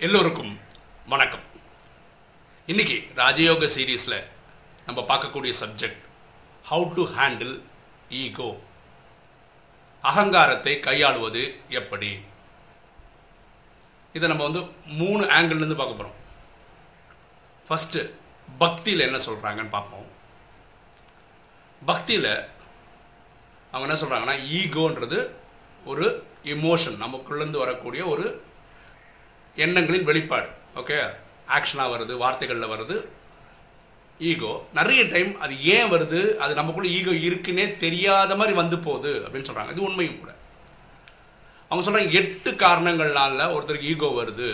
எல்லோருக்கும் வணக்கம். இன்னைக்கு ராஜயோக சீரீஸில் நம்ம பார்க்கக்கூடிய subject how to handle ego அகங்காரத்தை கையாளுவது எப்படி? இதை நம்ம வந்து மூணு ஆங்கிள்லேருந்து பார்க்க போகிறோம் ஃபஸ்ட்டு பக்தியில் என்ன சொல்கிறாங்கன்னு பார்ப்போம். பக்தியில் அவங்க என்ன சொல்கிறாங்கன்னா ஈகோன்றது ஒரு இமோஷன் நமக்குள்ளேருந்து வரக்கூடிய ஒரு எண்ணங்களின் வெளிப்பாடு. ஓகே ஆக்ஷனாக வருது வார்த்தைகளில் வருது. ஈகோ நிறைய டைம் அது ஏன் வருது? அது நமக்குள்ள ஈகோ இருக்குன்னே தெரியாத மாதிரி வந்து போகுது அப்படின்னு சொல்கிறாங்க இது உண்மையும் கூட. அவங்க சொல்கிறாங்க எட்டு காரணங்கள்னால ஒருத்தருக்கு ஈகோ வருது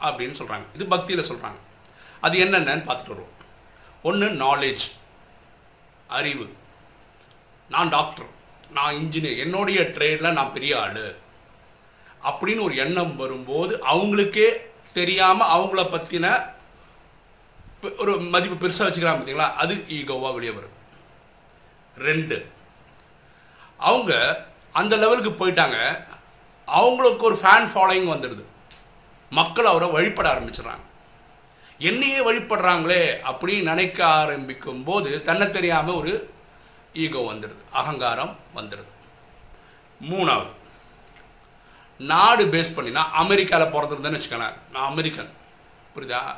அப்படின்னு சொல்கிறாங்க இது பக்தியில் சொல்கிறாங்க அது என்னென்னு பார்த்துட்டு வருவோம். ஒன்று நாலேஜ் அறிவு. நான் டாக்டர் நான் இன்ஜினியர் என்னுடைய ட்ரேடில் நான் பெரிய ஆள். அப்படின்னு ஒரு எண்ணம் வரும்போது அவங்களுக்கே தெரியாமல் அவங்கள பற்றின ஒரு மதிப்பு பெருசாக வச்சுக்கிறாங்க பார்த்தீங்களா அது ஈகோவாக வெளியே வரும். ரெண்டு அவங்க அந்த லெவலுக்கு போயிட்டாங்க. அவங்களுக்கு ஒரு ஃபேன் ஃபாலோயிங் வந்துடுது. மக்கள் அவரை வழிபட ஆரம்பிச்சிடுறாங்க. என்னையே வழிபடுறாங்களே அப்படின்னு நினைக்க ஆரம்பிக்கும் போது தன்னை தெரியாமல் ஒரு ஈகோ வந்துடுது. அகங்காரம் வந்துடுது. மூணாவது நாடு பேஸ் பண்ணி நான் அமெரிக்காவில் பிறந்திருந்தேன்னு வச்சுக்கோங்களேன். நான் அமெரிக்கன். புரியுதா?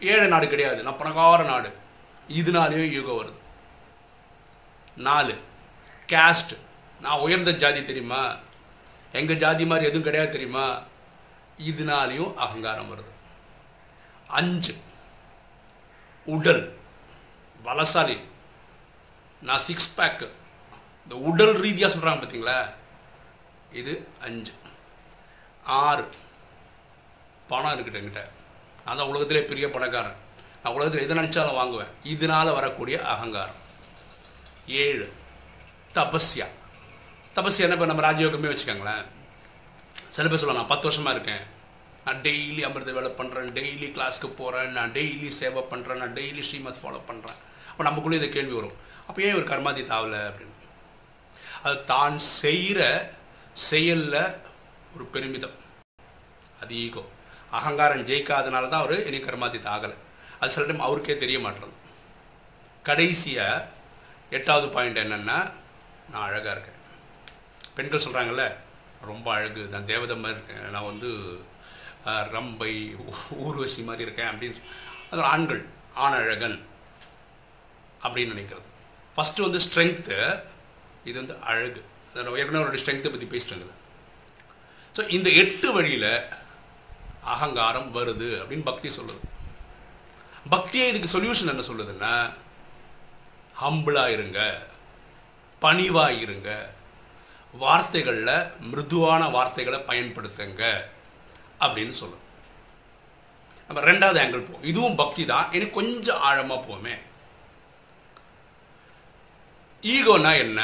ஏழை நாடு கிடையாது. நான் பணக்கார நாடு. இதனாலேயும் யூகம் வருது. நாலு. கேஸ்ட் நான் உயர்ந்த ஜாதி தெரியுமா? எங்கள் ஜாதி மாதிரி எதுவும் கிடையாது தெரியுமா? இதனாலையும் அகங்காரம் வருது. அஞ்சு. உடல். பலசாலி. நான் சிக்ஸ் பேக்கு இந்த உடல் ரீதியாக சொல்கிறாங்க பார்த்தீங்களா இது அஞ்சு. ஆறு. பணம் இருக்குது என்கிட்ட. நான் தான் உலகத்திலே பெரிய பணக்காரன். நான் உலகத்தில் எதை நினச்சாலும் வாங்குவேன். இதனால் வரக்கூடிய அகங்காரம். ஏழு. தபஸ்யா. தபஸ்யா என்ன இப்போ நம்ம ராஜயோகமே வச்சுக்கோங்களேன். சில பேர் சொல்லலாம் நான் பத்து வருஷமாக இருக்கேன். நான் டெய்லி அமிர்த வேலை பண்ணுறேன் டெய்லி கிளாஸ்க்கு போகிறேன் நான் டெய்லி சேவை பண்ணுறேன் நான் டெய்லி ஸ்ரீமத் ஃபாலோ பண்ணுறேன் அப்போ நமக்குள்ளே இந்த கேள்வி வரும். அப்போ ஏன் ஒரு கர்மாதி தாவலை அப்படின்னு? அது தான் செய்கிற செயலில் ஒரு பெருமிதம். அது ஈகோ. அகங்காரம் ஜெயிக்காதனால தான் அவர் இனி கர்மாதித் ஆகலை. அது சில டைம் அவருக்கே தெரிய மாட்டேறது கடைசியாக எட்டாவது பாயிண்ட் என்னென்னா நான் அழகாக இருக்கேன். பெண்கள் சொல்கிறாங்கல்ல ரொம்ப அழகு நான் தேவதை மாதிரி இருக்கேன் நான் வந்து ரம்பை ஊர்வசி மாதிரி இருக்கேன் அப்படின்னு அது ஆண்கள் ஆணழகன் அப்படின்னு நினைக்கிறது. ஃபஸ்ட்டு வந்து ஸ்ட்ரென்த்து இது வந்து அழகு. ஏற்கனவே அவருடைய ஸ்ட்ரென்த்தை பற்றி பேசிட்டு ஸோ இந்த எட்டு வழியில் அகங்காரம் வருது அப்படின்னு பக்தி சொல்லுது. பக்தியே இதுக்கு சொல்யூஷன் என்ன சொல்லுதுன்னா ஹம்பிளாக இருங்க பணிவாக இருங்க வார்த்தைகளில் மிருதுவான வார்த்தைகளை பயன்படுத்துங்க அப்படின்னு சொல்லுது. நம்ம ரெண்டாவது ஆங்கிள் போவோம் இதுவும் பக்தி தான் எனக்கு கொஞ்சம் ஆழமாக போவோமே ஈகோனா என்ன?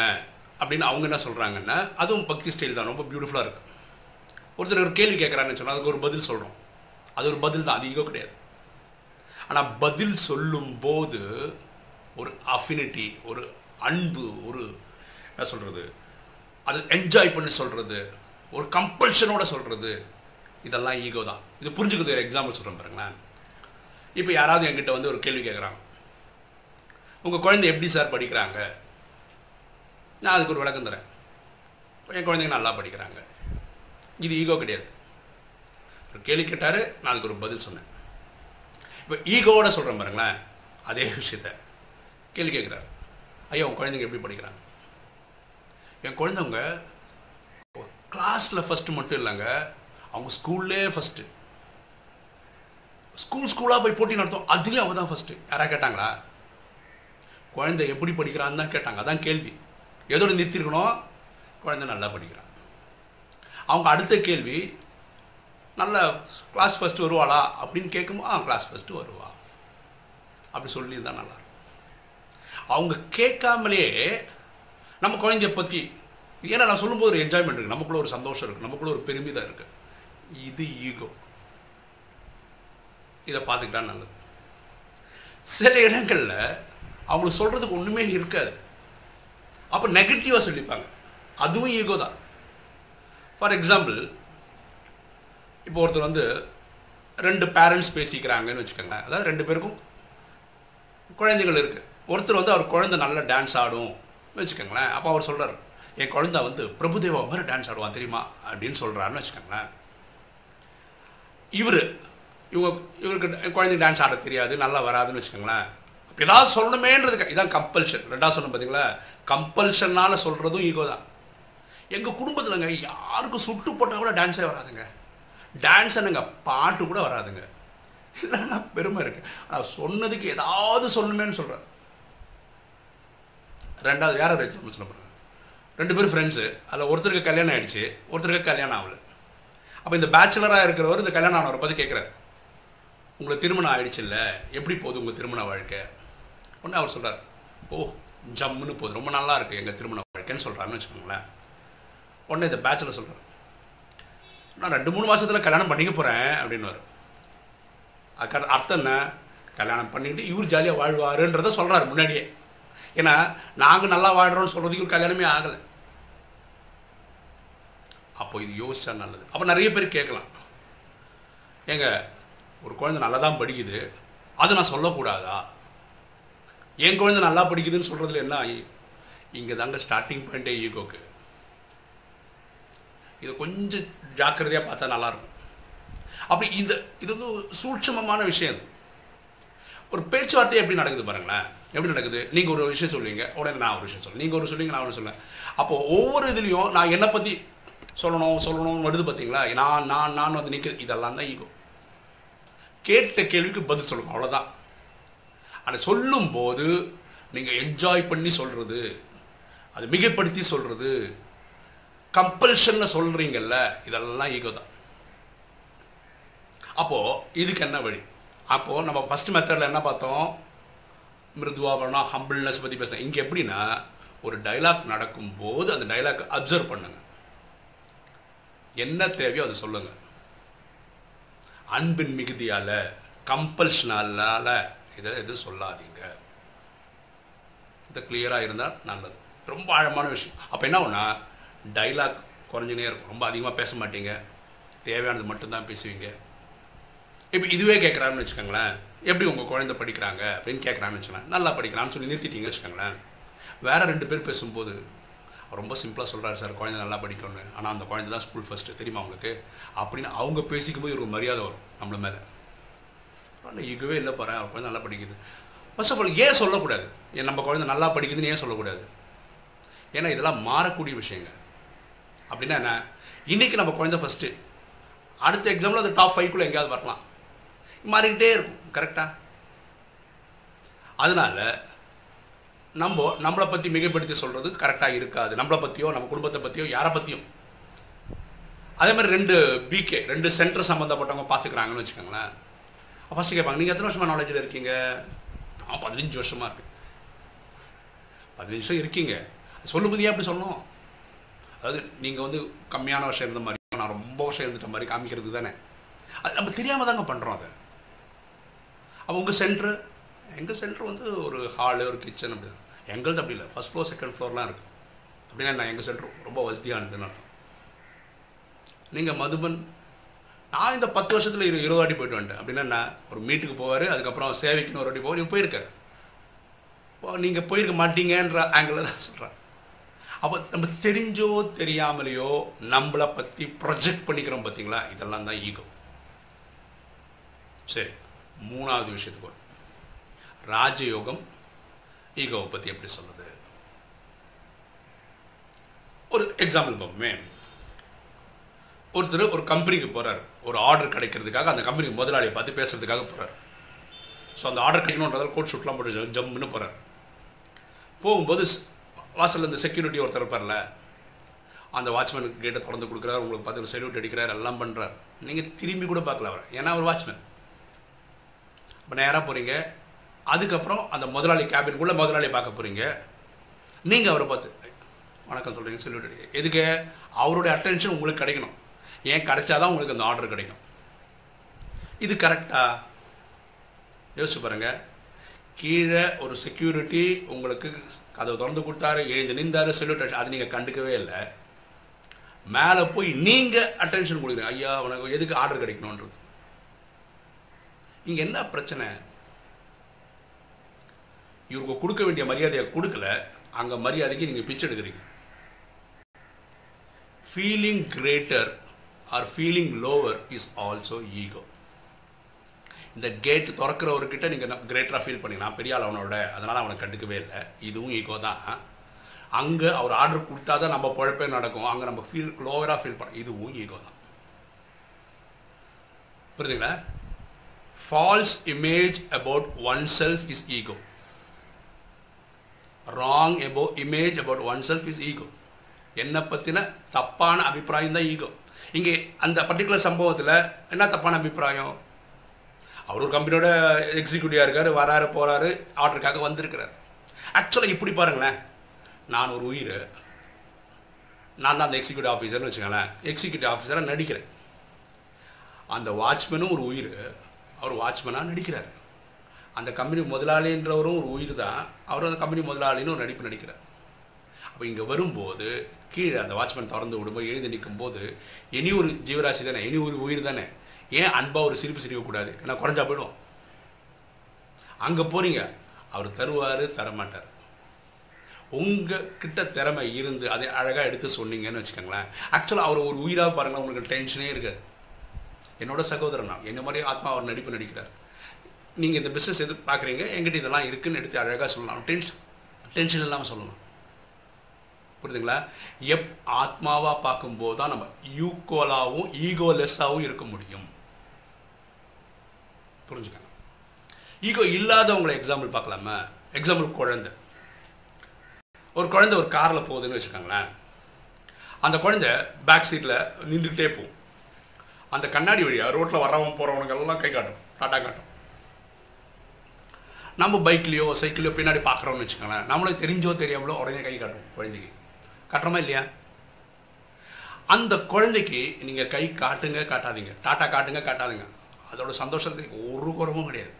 அப்படின்னு அவங்க என்ன சொல்கிறாங்கன்னா அதுவும் பக்தி ஸ்டைல் தான் ரொம்ப பியூட்டிஃபுல்லாக இருக்குது ஒருத்தர் ஒரு கேள்வி கேட்குறாங்கன்னு சொன்னால் அதுக்கு ஒரு பதில் சொல்கிறோம் அது ஒரு பதில் தான் அது ஈகோ கிடையாது. ஆனால் பதில் சொல்லும்போது ஒரு அஃபினிட்டி ஒரு அன்பு ஒரு என்ன சொல்கிறது அது என்ஜாய் பண்ணி சொல்கிறது ஒரு கம்பல்ஷனோட சொல்கிறது இதெல்லாம் ஈகோ தான். இது புரிஞ்சுக்கிறது ஒரு எக்ஸாம்பிள் சொல்கிறேன் பாருங்களேன். இப்போ யாராவது என்கிட்ட வந்து ஒரு கேள்வி கேட்குறாங்க உங்கள் குழந்தை எப்படி சார் படிக்கிறாங்க? நான் அதுக்கு ஒரு விளக்கம் தரேன். என் குழந்தைங்க நல்லா படிக்கிறாங்க. இது ஈகோ கிடையாது. ஒரு கேள்வி கேட்டார் நான் அதுக்கு ஒரு பதில் சொன்னேன். இப்போ ஈகோவோட சொல்கிறேன் பாருங்களேன் அதே விஷயத்த. கேள்வி கேட்குறாரு. ஐயா உன் குழந்தைங்க எப்படி படிக்கிறாங்க? என் குழந்தைங்க கிளாஸில் ஃபஸ்ட்டு மட்டும் இல்லைங்க அவங்க ஸ்கூல்லே ஃபஸ்ட்டு ஸ்கூல் ஸ்கூலாக போய் போட்டி நடத்தும் அதுலேயும் அவங்க தான் ஃபஸ்ட்டு யாராவது கேட்டாங்களா? குழந்தை எப்படி படிக்கிறான்னு தான் கேட்டாங்க. அதான் கேள்வி. எதோடு நிறுத்திருக்கணும்? குழந்தை நல்லா படிக்கிறான். அவங்க அடுத்த கேள்வி நல்ல கிளாஸ் ஃபஸ்ட்டு வருவாளா? அப்படின்னு கேட்கும்போது ஆ கிளாஸ் ஃபஸ்ட்டு வருவா. அப்படி சொல்லியிருந்தா நல்லா அவங்க கேட்காமலே நம்ம குழந்தைய பற்றி ஏன்னா நான் சொல்லும்போது ஒரு என்ஜாய்மெண்ட் இருக்குது நமக்குள்ள ஒரு சந்தோஷம் இருக்குது நமக்குள்ள ஒரு பெருமிதம் இருக்குது இது ஈகோ இதை பார்த்துக்கிட்டா நல்லது. சில இடங்களில் அவங்களுக்கு சொல்கிறதுக்கு ஒன்றுமே இருக்காது. அப்போ நெகட்டிவாக சொல்லிப்பாங்க. அதுவும் ஈகோ தான். ஃபார் எக்ஸாம்பிள் இப்போ ஒருத்தர் வந்து ரெண்டு பேரண்ட்ஸ் பேசிக்கிறாங்கன்னு வச்சுக்கோங்களேன். அதாவது ரெண்டு பேருக்கும் குழந்தைகள் இருக்குது ஒருத்தர் வந்து அவர் குழந்தை நல்லா டான்ஸ் ஆடும் வச்சுக்கோங்களேன். அப்போ அவர் சொல்கிறார் என் குழந்த வந்து பிரபுதேவா மாதிரி டான்ஸ் ஆடுவான் தெரியுமா? அப்படின்னு சொல்கிறாருன்னு வச்சுக்கோங்களேன். இவர் இவங்க இவருக்கு குழந்தைங்க டான்ஸ் ஆட தெரியாது நல்லா வராதுன்னு வச்சுக்கோங்களேன். அப்படி ஏதாவது சொல்லணுமேன்றதுக்கு இதான் கம்பல்ஷன் ரெண்டாவது சொன்னோம் பார்த்தீங்களா கம்பல்ஷனால் சொல்கிறதும் ஈகோ தான். எங்கள் குடும்பத்தில்ங்க யாருக்கும் சுட்டு போட்டால் கூட டான்ஸே வராதுங்க. டான்ஸ் என்னங்க பாட்டு கூட வராதுங்க. இல்லைன்னா பெருமை இருக்கு. நான் சொன்னதுக்கு ஏதாவது சொல்லணுமேனு சொல்கிறேன் ரெண்டாவது யார் ஒரு எக்ஸாம்பிள் சொல்ல போகிறேன் ரெண்டு பேரும் ஃப்ரெண்ட்ஸு அதில் ஒருத்தருக்கு கல்யாணம் ஆகிடுச்சு ஒருத்தருக்கு கல்யாணம் ஆகல. அப்போ இந்த பேச்சுலராக இருக்கிறவர் இந்த கல்யாணம் ஆனவரை பற்றி கேட்குறாரு உங்களுக்கு திருமணம் ஆயிடுச்சுல்ல எப்படி போகுது உங்கள் திருமண வாழ்க்கை? ஒன்று அவர் சொல்கிறார் ஓ ஜம்முன்னு போகுது. ரொம்ப நல்லா இருக்குது எங்கள் திருமண வாழ்க்கைன்னு சொல்கிறாருன்னு வச்சுக்கோங்களேன். உடனே இந்த பேச்சில் சொல்கிறேன் நான் ரெண்டு மூணு மாதத்தில் கல்யாணம் பண்ணிக்க போகிறேன் அப்படின்னு அதுக்கு அர்த்தம் என்ன? கல்யாணம் பண்ணிக்கிட்டு இவர் ஜாலியாக வாழ்வாருன்றத சொல்கிறார் முன்னாடியே. ஏன்னா நாங்கள் நல்லா வாழ்கிறோம்னு சொல்கிறதுக்கு ஒரு கல்யாணமே ஆகலை. அப்போ இது யோசிச்சா நல்லது. அப்போ நிறைய பேர் கேட்கலாம். ஏங்க ஒரு குழந்தை நல்லா தான் படிக்குது. அது நான் சொல்லக்கூடாதா? என் குழந்தை நல்லா படிக்குதுன்னு சொல்கிறதுல என்ன இங்கே தாங்க ஸ்டார்டிங் பாயிண்டே ஈகோக்கு இதை கொஞ்சம் ஜாக்கிரதையாக பார்த்தா நல்லாயிருக்கும். அப்படி இந்த இது வந்து சூட்சமமான விஷயம். ஒரு பேச்சுவார்த்தை எப்படி நடக்குது பாருங்களேன். எப்படி நடக்குது? நீங்கள் ஒரு விஷயம் சொல்லுவீங்க உடனே நான் ஒரு விஷயம் சொல்லுவேன் நீங்கள் ஒரு சொல்லுவீங்க நான் ஒன்று சொல்லுவேன் அப்போ ஒவ்வொரு இதுலேயும் நான் என்னை பற்றி சொல்லணும் சொல்லணும்னு வருது பார்த்தீங்களா நான் நான் நான் வந்து நிற்க இதெல்லாம் தான் ஈகோ கேட்ட கேள்விக்கு பதில் சொல்லணும் அவ்வளோதான் அதை சொல்லும்போது நீங்கள் என்ஜாய் பண்ணி சொல்கிறது அது மிகைப்படுத்தி சொல்கிறது கம்பல்ஷனில் சொல்கிறீங்கல்ல இதெல்லாம் ஈகோ தான். அப்போது இதுக்கு என்ன வழி? அப்போது நம்ம ஃபஸ்ட் மெத்தடில் என்ன பார்த்தோம்? மிருதுவா பண்ணோம் ஹம்பிள்னஸ் பற்றி பேசுகிறேன் இங்கே எப்படின்னா ஒரு டைலாக் நடக்கும்போது அந்த டைலாக் அப்சர்வ் பண்ணுங்க. என்ன தேவையோ அதை சொல்லுங்கள் அன்பின் மிகுதியால் கம்பல்ஷனால இதை எதுவும் சொல்லாதீங்க. இது கிளியராக இருந்தால் நல்லது. ரொம்ப ஆழமான விஷயம். அப்போ என்ன ஒன்றா டைலாக் குறைஞ்சினே இருக்கும். ரொம்ப அதிகமாக பேச மாட்டீங்க. தேவையானது மட்டும்தான் பேசுவீங்க. இப்போ இதுவே கேட்குறாருன்னு வச்சுக்கோங்களேன். எப்படி உங்கள் குழந்தை படிக்கிறாங்க அப்படின்னு கேட்குறான்னு வச்சுக்கோங்களேன். நல்லா படிக்கிறான்னு சொல்லி நிறுத்திட்டீங்கன்னு வச்சுக்கோங்களேன். வேறு ரெண்டு பேர் பேசும்போது ரொம்ப சிம்பிளாக சொல்கிறாரு சார் குழந்தை நல்லா படிக்கணும்னு. ஆனால் அந்த குழந்தை தான் ஸ்கூல் ஃபஸ்ட்டு தெரியுமா உங்களுக்கு? அப்படின்னு அவங்க பேசிக்கும் போது ஒரு மரியாதை வரும் நம்மள மேலே. ஆனால் இதுவே இல்லை பாரு அவர் குழந்தை நல்லா படிக்குது. ஃபர்ஸ்ட் ஆஃப் ஆல் ஏன் சொல்லக்கூடாது? ஏன் நம்ம குழந்தை நல்லா படிக்குதுன்னு ஏன் சொல்லக்கூடாது? ஏன்னா இதெல்லாம் மாறக்கூடிய விஷயங்கள் அப்படின்னா என்ன? இன்றைக்கி நம்ம குழந்தை ஃபஸ்ட்டு அடுத்த எக்ஸாமில் அந்த டாப் ஃபைவ்க்குள்ளே எங்கேயாவது வரலாம். மாறிக்கிட்டே இருக்கும். கரெக்டாக அதனால் நம்ம நம்மளை பற்றி மிகைப்படுத்தி சொல்கிறது கரெக்டாக இருக்காது. நம்மளை பற்றியோ நம்ம குடும்பத்தை பற்றியோ யாரை பற்றியும் அதே மாதிரி ரெண்டு பிகே ரெண்டு சென்டர் சம்மந்தப்பட்டவங்க பார்த்துக்கிறாங்கன்னு வச்சுக்கோங்களேன். ஃபஸ்ட்டு கேட்பாங்க நீங்கள் எத்தனை வருஷமாக நாலேஜில் இருக்கீங்க? ஆ பதினஞ்சு வருஷமாக இருக்கு பதினஞ்சு வருஷம் இருக்கீங்க. சொல்லும்போது ஏன் அப்படி சொல்லணும். அதாவது நீங்கள் வந்து கம்மியான வருஷம் இருந்த மாதிரி நான் ரொம்ப வருஷம் இருந்துட்ட மாதிரி காமிக்கிறது தானே? அது நம்ம தெரியாமல் தாங்க பண்ணுறோம் அதை. அப்போ உங்கள் சென்ட்ரு எங்கள் சென்டர் வந்து ஒரு ஹாலு ஒரு கிச்சன் அப்படி எங்களது அப்படி இல்லை. ஃபஸ்ட் ஃப்ளோர் செகண்ட் ஃப்ளோர்லாம் இருக்குது அப்படின்னா நான் எங்கள் சென்டர் ரொம்ப வசதியானதுன்னு அர்த்தம். நீங்கள் மதுபன் நான் இந்த பத்து வருஷத்தில் இரு இருபது வாட்டி போயிட்டு வந்துட்டேன். அப்படின்னா நான் ஒரு மீட்டுக்கு போவார் அதுக்கப்புறம் சேவைக்குன்னு ஒரு வாட்டி போவார் போயிருக்காரு. நீங்கள் போயிருக்க மாட்டீங்கன்ற ஆங்கிளில் தான் சொல்கிறேன் அப்போ நம்ம தெரிஞ்சோ தெரியாமலையோ நம்மளை பற்றி ப்ரொஜெக்ட் பண்ணிக்கிறோம் பார்த்தீங்களா இதெல்லாம் தான் ஈகோ சரி மூணாவது விஷயத்துக்கு வரும். ராஜயோகம் ஈகோவை பற்றி எப்படி சொல்லுது ஒரு எக்ஸாம்பிள் பார்ப்போமே. ஒருத்தர் ஒரு கம்பெனிக்கு போகிறார் ஒரு ஆர்டர் கிடைக்கிறதுக்காக அந்த கம்பெனி முதலாளியை பார்த்து பேசுறதுக்காக போகிறார் ஸோ அந்த ஆர்டர் கிடைக்கணுன்றதால் கோட் ஷூட்லாம் போட்டு ஜம்முன்னு போகிறார் போகும்போது வாசலில் இந்த செக்யூரிட்டி ஒருத்தர் இருப்பார்ல அந்த வாட்ச்மேனுக்கு கேட்டை திறந்து கொடுக்குறாரு உங்களுக்கு பார்த்து செல்யூட் அடிக்கிறார் எல்லாம் பண்ணுறார் நீங்கள் திரும்பி கூட பார்க்கல அவர். ஏன்னா அவர் வாட்ச்மேன் இப்போ நேராக போகிறீங்க அதுக்கப்புறம் அந்த முதலாளி கேபின்குள்ளே முதலாளி பார்க்க போகிறீங்க நீங்கள் அவரை பார்த்து வணக்கம் சொல்கிறீங்க செல்யூட் அடி எதுக்கு? அவருடைய அட்டென்ஷன் உங்களுக்கு கிடைக்கணும். ஏன் கிடைச்சாதான் உங்களுக்கு அந்த ஆர்டர் கிடைக்கும். இது கரெக்டாக யோசிச்சு பாருங்கள் கீழே ஒரு செக்யூரிட்டி உங்களுக்கு அதை திறந்து கொடுத்தாரு எழுந்து நின்றாரு செல்யூட் அது நீங்கள் கண்டுக்கவே இல்லை. மேலே போய் நீங்கள் அட்டென்ஷன் கொடுக்குறீங்க ஐயா உனக்கு எதுக்கு ஆர்டர் கிடைக்கணுன்றது இங்கே என்ன பிரச்சனை? இவருக்கு கொடுக்க வேண்டிய மரியாதையை கொடுக்கல. அங்கே மரியாதைக்கு நீங்கள் பிச்சை எடுக்கிறீங்க. Feeling greater or feeling lower is also ego இந்த கேட் திறக்கிறவர்கிட்ட நீங்கள் கிரேட்டராக ஃபீல் பண்ணிக்கலாம் பெரிய ஆள் அவனோட அதனால் அவனை கண்டுக்கவே இல்லை. இதுவும் ஈகோ தான். அங்கே அவர் ஆர்டர் கொடுத்தா தான் நம்ம பழப்பே நடக்கும். அங்கே நம்ம ஃபீல் லோவராக ஃபீல் பண்ண இதுவும் ஈகோ தான். புரியுதுங்களா? False image about oneself is ego wrong above image about oneself is ego என்னை பற்றின தப்பான அபிப்பிராயம் தான் ஈகோ இங்கே அந்த பர்டிகுலர் சம்பவத்தில் என்ன தப்பான அபிப்பிராயம்? அவர் ஒரு கம்பெனியோட எக்ஸிக்யூட்டிவாக இருக்கார் வராரு போகிறாரு ஆர்டருக்காக வந்திருக்கிறார். ஆக்சுவலாக இப்படி பாருங்களேன். நான் ஒரு உயிர். நான் தான் அந்த எக்ஸிக்யூட்டிவ் ஆஃபீஸர்னு வச்சுக்கோங்களேன். எக்ஸிக்யூட்டிவ் ஆஃபீஸராக நடிக்கிறேன். அந்த வாட்ச்மேனும் ஒரு உயிர். அவர் வாட்ச்மேனாக நடிக்கிறார். அந்த கம்பெனி முதலாளின்றவரும் ஒரு உயிர் தான். அவர் அந்த கம்பெனி முதலாளின்னு ஒரு நடிப்பு நடிக்கிறார். அப்போ இங்கே வரும்போது கீழே அந்த வாட்ச்மேன் திறந்து விடும்போது எழுதி நிற்கும் போது இனி ஒரு ஜீவராசி தானே? இனி ஒரு உயிர் தானே? ஏன் அன்பாக ஒரு சிரிப்பு சிரிக்கக்கூடாது? ஏன்னா குறைஞ்சா போயிடும். அங்கே போகிறீங்க அவர் தருவார் தரமாட்டார். உங்கள் கிட்ட திறமை இருந்து அதை அழகாக எடுத்து சொன்னீங்கன்னு வச்சுக்கோங்களேன். ஆக்சுவலாக அவர் ஒரு உயிராக பாருங்கள் உங்களுக்கு டென்ஷனே இருக்காது. என்னோட சகோதரனா நான். என்ன மாதிரி ஆத்மா அவர் நடிப்பு நடிக்கிறார். நீங்கள் இந்த பிஸ்னஸ் எது பார்க்குறீங்க எங்கிட்ட இதெல்லாம் இருக்குதுன்னு எடுத்து அழகாக சொல்லலாம். டென்ஷன் டென்ஷன் இல்லாமல் சொல்லலாம். புரியுதுங்களா? எப் ஆத்மாவாக பார்க்கும்போது தான் நம்ம ஈக்குவலாகவும் ஈகோலெஸ்ஸாகவும் இருக்க முடியும். புரிஞ்சுக்கணும். ஈகோ இல்லாதவங்களை எக்ஸாம்பிள் பார்க்கலாமா? எக்ஸாம்பிள் குழந்தை. ஒரு குழந்தை ஒரு காரில் போகுதுன்னு வச்சுக்கோங்களேன். அந்த குழந்தை பேக் சீட்டில் நின்றுக்கிட்டே போகும். அந்த கண்ணாடி வழியாக ரோட்டில் வரவங்க போகிறவனுங்க எல்லாம் கை காட்டும். டாட்டா காட்டும். நம்ம பைக்லேயோ சைக்கிளையோ பின்னாடி பார்க்குறோம்னு வச்சுக்கோங்களேன். நம்மளுக்கு தெரிஞ்சோ தெரியாமலோ உடனே கை காட்டும் குழந்தைக்கு. காட்டுறோமா இல்லையா? அந்த குழந்தைக்கு நீங்கள் கை காட்டுங்க காட்டாதீங்க. டாட்டா காட்டுங்க காட்டாதீங்க. அதோட சந்தோஷத்துக்கு ஒரு குறவும் கிடையாது.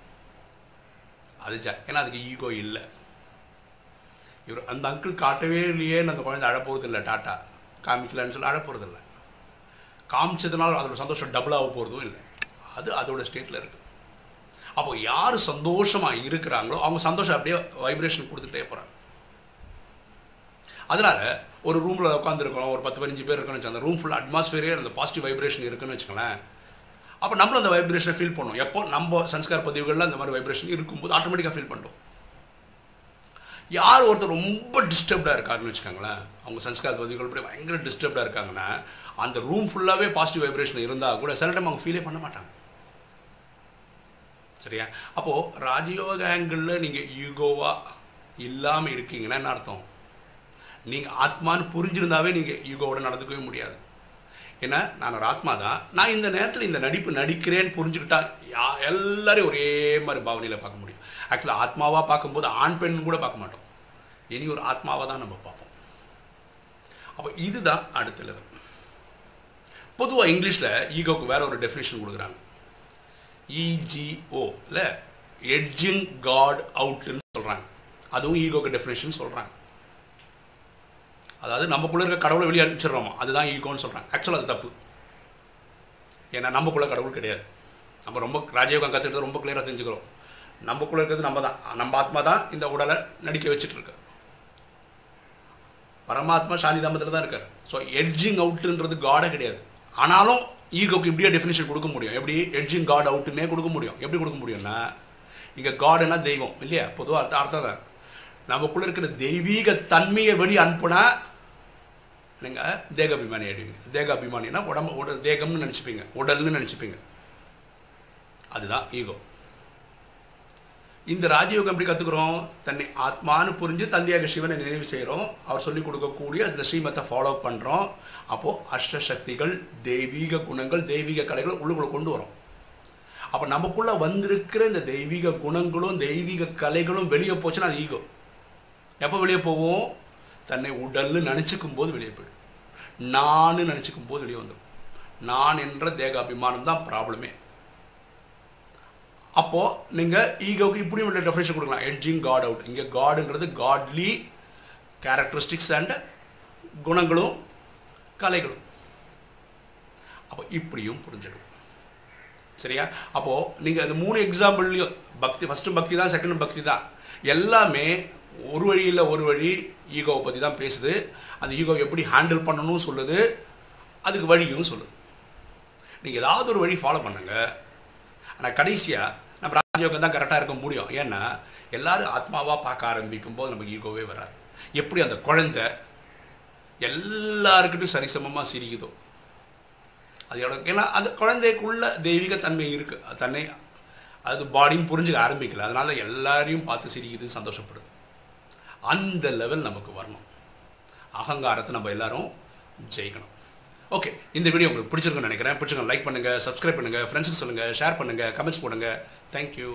அது ஜ ஏன்னா அதுக்கு ஈகோ இல்லை. இவர் அந்த அங்கிள் காட்டவே இல்லையேன்னு அந்த குழந்தை அழப்போகிறது இல்லை டாட்டா. காமிக்கலன்னு சொல்லி அழப்போகிறது இல்லை. காமிச்சதுனால அதோட சந்தோஷம் டபுளாக போகிறதும் இல்லை. அது அதோட ஸ்டேட்டில் இருக்குது அப்போ யார் சந்தோஷமாக இருக்கிறாங்களோ அவங்க சந்தோஷம் அப்படியே வைப்ரேஷன் கொடுத்துட்டே போகிறாங்க அதனால் ஒரு ரூமில் உட்காந்துருக்கோம் ஒரு பத்து பதினஞ்சு பேர் இருக்கணும் வச்சு அந்த ரூம் ஃபுல் அட்மாஸ்பியரே அந்த பாசிட்டிவ் வைப்ரேஷன் இருக்குன்னு வச்சுக்கோங்களேன். அப்போ நம்மளும் அந்த வைப்ரேஷனை ஃபீல் பண்ணுவோம். எப்போ நம்ம சன்ஸ்கார் பதிவுகளில் அந்த மாதிரி வைப்ரேஷன் இருக்கும்போது ஆட்டோமேட்டிக்காக ஃபீல் பண்ணுறோம் யார் ஒருத்தர் ரொம்ப டிஸ்டர்ப்டாக இருக்காருன்னு வச்சுக்கோங்களேன் அவங்க சன்ஸ்கார் பதிவுகள் படி பயங்கர டிஸ்டர்ப்டாக இருக்காங்கன்னா அந்த ரூம் ஃபுல்லாகவே பாசிட்டிவ் வைப்ரேஷன் இருந்தால் கூட சில டைம் அவங்க ஃபீலே பண்ண மாட்டாங்க. சரியா? அப்போது ராஜயோக ஆங்கிளில் நீங்கள் ஈகோவாக இல்லாமல் இருக்கீங்கன்னா என்ன அர்த்தம்? நீங்கள் ஆத்மான்னு புரிஞ்சிருந்தாவே நீங்கள் ஈகோவோட நடந்துக்கவே முடியாது. ஏன்னா நான் ஒரு ஆத்மா தான் நான் இந்த நேரத்தில் இந்த நடிப்பு நடிக்கிறேன்னு புரிஞ்சுக்கிட்டா யா எல்லாரையும் ஒரே மாதிரி பாவனையில் பார்க்க முடியும். ஆக்சுவலாக ஆத்மாவாக பார்க்கும்போது ஆண் பெண் கூட பார்க்க மாட்டோம். இனி ஒரு ஆத்மாவாக தான் நம்ம பார்ப்போம். அப்போ இதுதான் அடுத்த லெவல் பொதுவாக இங்கிலீஷில் ஈகோக்கு வேற ஒரு டெஃபினேஷன் கொடுக்குறாங்க. இஜிஓ இல்லை எட்ஜிங் காட் அவுட்டுன்னு சொல்கிறாங்க அதுவும் ஈகோக்கு டெஃபினேஷன் சொல்கிறாங்க அதாவது நமக்குள்ளே இருக்க கடவுளை வெளியே அனுப்பிச்சிடுறோமா? அதுதான் ஈகோன்னு சொல்கிறாங்க ஆக்சுவலாக அது தப்பு. ஏன்னா நமக்குள்ளே கடவுள் கிடையாது. நம்ம ரொம்ப ராஜயோகம் கற்றுக்கிறது ரொம்ப கிளியராக செஞ்சுக்கிறோம் நமக்குள்ளே இருக்கிறது நம்ம தான். நம்ம ஆத்மா தான் இந்த உடலை நடிக்க வச்சுட்டு இருக்கு. பரமாத்மா சாந்தி தாமத்தில் தான் இருக்கார். ஸோ எட்ஜிங் அவுட்டுன்றது காடே கிடையாது. ஆனாலும் ஈகோக்கு இப்படியே டெஃபினேஷன் கொடுக்க முடியும். எப்படி? எட்ஜிங் காட் அவுட்டுன்னே கொடுக்க முடியும். எப்படி கொடுக்க முடியும்னா இங்கே காடுனா தெய்வம் இல்லையா? பொதுவாக அர்த்தம் அர்த்தம் தான். நமக்குள்ளே இருக்கிற தெய்வீக தன்மையை வெளியே அனுப்புனா நீங்கள் தேகாபிமானி ஆயிடுவீங்க தேகாபிமானினா உடம்பு உடல் தேகம்னு நினச்சிப்பீங்க. உடல்னு நினச்சிப்பீங்க. அதுதான் ஈகோ. இந்த ராஜயோகம் எப்படி கற்றுக்குறோம் தன்னை ஆத்மானு புரிஞ்சு தந்தையாக சிவனை நினைவு செய்கிறோம் அவர் சொல்லிக் கொடுக்கக்கூடிய அந்த ஸ்ரீமத்தை ஃபாலோ பண்ணுறோம் அப்போது அஷ்டசக்திகள் தெய்வீக குணங்கள் தெய்வீக கலைகள் உள்ளுக்குள்ளே கொண்டு வரோம். அப்போ நமக்குள்ளே வந்திருக்கிற இந்த தெய்வீக குணங்களும் தெய்வீக கலைகளும் வெளியே போச்சுன்னா அது ஈகோ. எப்போ வெளியே போவோம்? தன்னை உடல்னு நினச்சிக்கும் போது வெளியே போயிடும். நான் நினச்சிக்கும் போது வெளியே வந்துடும் நான் என்ற தேக அபிமானம் தான் ப்ராப்ளமே. அப்போது நீங்கள் ஈகோவுக்கு இப்படி உள்ள டெஃபினேஷன் கொடுக்கலாம். எட்ஜிங் காட் அவுட் இங்கே காடுங்கிறது காட்லி கேரக்டரிஸ்டிக்ஸ் அண்ட் குணங்களும் கலைகளும். அப்போ இப்படியும் புரிஞ்சிடும் சரியா? அப்போது நீங்கள் அந்த மூணு எக்ஸாம்பிள்லையும் பக்தி ஃபஸ்ட்டு பக்தி தான் செகண்ட் பக்தி தான். எல்லாமே ஒரு வழியில் ஒரு வழி. ஈகோவை பற்றி தான் பேசுது. அந்த ஈகோவை எப்படி ஹேண்டில் பண்ணணும்னு சொல்லுது. அதுக்கு வழியும் சொல்லுது. நீங்கள் ஏதாவது ஒரு வழி ஃபாலோ பண்ணுங்கள் ஆனால் கடைசியாக நம்ம ராஜயோகம் தான் கரெக்டாக இருக்க முடியும். ஏன்னா எல்லாரும் ஆத்மாவாக பார்க்க ஆரம்பிக்கும் போது நமக்கு ஈகோவே வராது. எப்படி அந்த குழந்தை எல்லாருக்கிட்டும் சரிசமமாக சிரிக்குதோ. அது எவ்வளோ ஏன்னா அந்த குழந்தைக்குள்ள தெய்வீக தன்மை இருக்குது அது தன்னை அது பாடியும் புரிஞ்சுக்க ஆரம்பிக்கல. அதனால எல்லாரையும் பார்த்து சிரிக்குது சந்தோஷப்படுது. அந்த லெவல் நமக்கு வரணும். அகங்காரத்தை நம்ம எல்லாரும் ஜெயிக்கணும். ஓகே இந்த வீடியோ உங்களுக்கு பிடிச்சிருக்குன்னு நினைக்கிறேன். பிடிச்சிருங்க லைக் பண்ணுங்கள் சப்ஸ்கிரைப் பண்ணுங்கள் ஃப்ரெண்ட்ஸுக்கு சொல்லுங்கள் ஷேர் பண்ணுங்கள் கமெண்ட்ஸ் போடுங்க. தேங்க்யூ